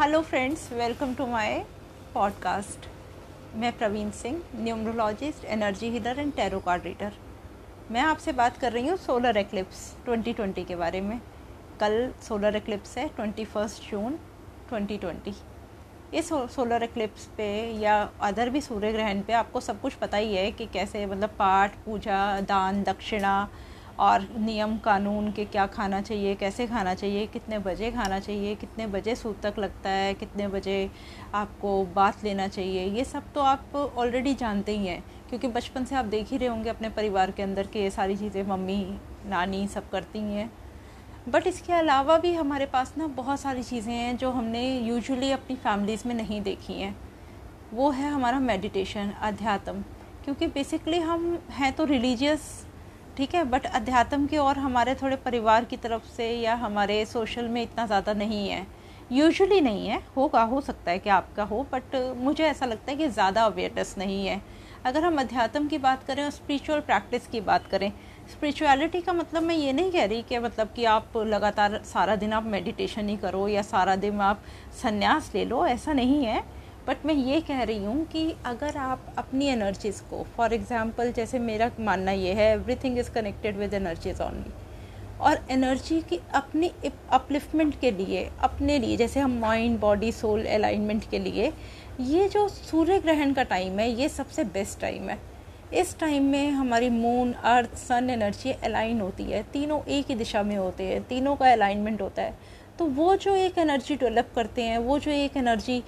Hello friends welcome to my podcast मैं Praveen Singh numerologist energy healer and tarot card reader मैं आपसे बात कर रही हूँ सोलर एक्लिप्स 2020 के बारे में। कल सोलर एक्लिप्स है 21 जून 2020 इस सोलर एक्लिप्स पे या अदर भी सूर्य ग्रहण पे आपको सब कुछ पता ही है कि कैसे मतलब पाठ, पूजा, दान, दक्षिणा और नियम, कानून के क्या खाना चाहिए, कैसे खाना चाहिए, कितने बजे खाना चाहिए, कितने बजे सूतक लगता है, कितने बजे आपको बात लेना चाहिए, ये सब तो आप ऑलरेडी जानते ही हैं। क्योंकि बचपन से आप देख ही रहे होंगे अपने परिवार के अंदर के ये सारी चीज़ें मम्मी, नानी सब करती हैं बट इसके अलावा भी हमारे पास ना बहुत सारी चीज़ें हैं जो हमने यूजुअली अपनी फैमिलीज़ में नहीं देखी हैं। वो है हमारा मेडिटेशन अध्यात्म। क्योंकि बेसिकली हम हैं तो रिलीजियस ठीक है बट अध्यात्म के और हमारे थोड़े परिवार की तरफ़ से या हमारे सोशल में इतना ज़्यादा नहीं है। यूजुअली नहीं है, होगा, हो सकता है कि आपका हो बट मुझे ऐसा लगता है कि ज़्यादा अवेयरनेस नहीं है। अगर हम अध्यात्म की बात करें और स्पिरिचुअल प्रैक्टिस की बात करें स्पिरिचुअलिटी का मतलब मैं ये नहीं कह रही कि मतलब कि आप लगातार सारा दिन आप मेडिटेशन ही करो या सारा दिन आप संन्यास ले लो, ऐसा नहीं है। बट मैं ये कह रही हूँ कि अगर आप अपनी एनर्जीज़ को फॉर एग्ज़ाम्पल जैसे मेरा मानना ये है everything is connected with energies only और एनर्जी की अपनी अपलिफ्टमेंट के लिए, अपने लिए, जैसे हम माइंड बॉडी सोल अलाइनमेंट के लिए, ये जो सूर्य ग्रहण का टाइम है, ये सबसे बेस्ट टाइम है. इस टाइम में हमारी moon earth sun energy align होती है. तीनों एक ही दिशा में होते हैं. तीनों का अलाइनमेंट होता है. तो वो जो एक एनर्जी डेवलप करते हैं, वो जो एक एनर्जी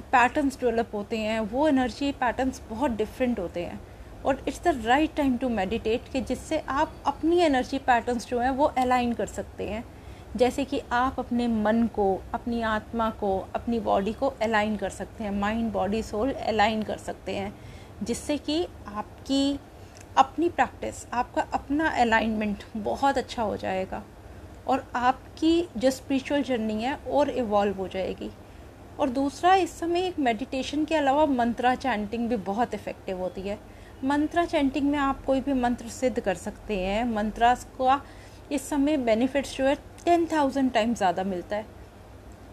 पैटर्न्स डेवलप होते हैं, वो एनर्जी पैटर्न्स बहुत डिफरेंट होते हैं। और it's the right time to meditate कि जिससे आप अपनी एनर्जी पैटर्न्स जो हैं, वो अलाइन कर सकते हैं। जैसे कि आप अपने मन को, अपनी आत्मा को, अपनी बॉडी को अलाइन कर सकते हैं। माइंड बॉडी सोल अलाइन कर सकते हैं। जिससे कि आपकी अपनी प्रैक्टिस आपका अपना अलाइनमेंट बहुत अच्छा हो जाएगा। और आपकी जो स्पिरिचुअल जर्नी है, और इवॉल्व हो जाएगी। और दूसरा, इस समय एक मेडिटेशन के अलावा मंत्रा चैंटिंग भी बहुत इफ़ेक्टिव होती है। मंत्रा चैंटिंग में आप कोई भी मंत्र सिद्ध कर सकते हैं। मंत्रास का इस समय बेनिफिट्स जो है टेन थाउज़ेंड टाइम ज़्यादा मिलता है।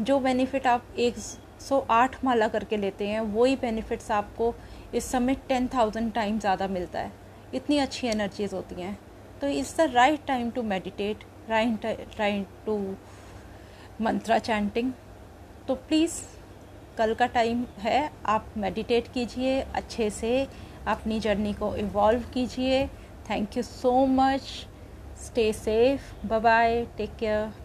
जो बेनिफिट आप एक सौ आठ माला करके लेते हैं, वही बेनिफिट्स आपको इस समय टेन थाउज़ेंड टाइम ज़्यादा मिलता है। इतनी अच्छी एनर्जीज होती हैं। तो it's the right time to meditate right right to mantra chanting तो प्लीज़ कल का टाइम है, आप मेडिटेट कीजिए, अच्छे से अपनी जर्नी को इवॉल्व कीजिए। Thank you so much stay safe bye bye take care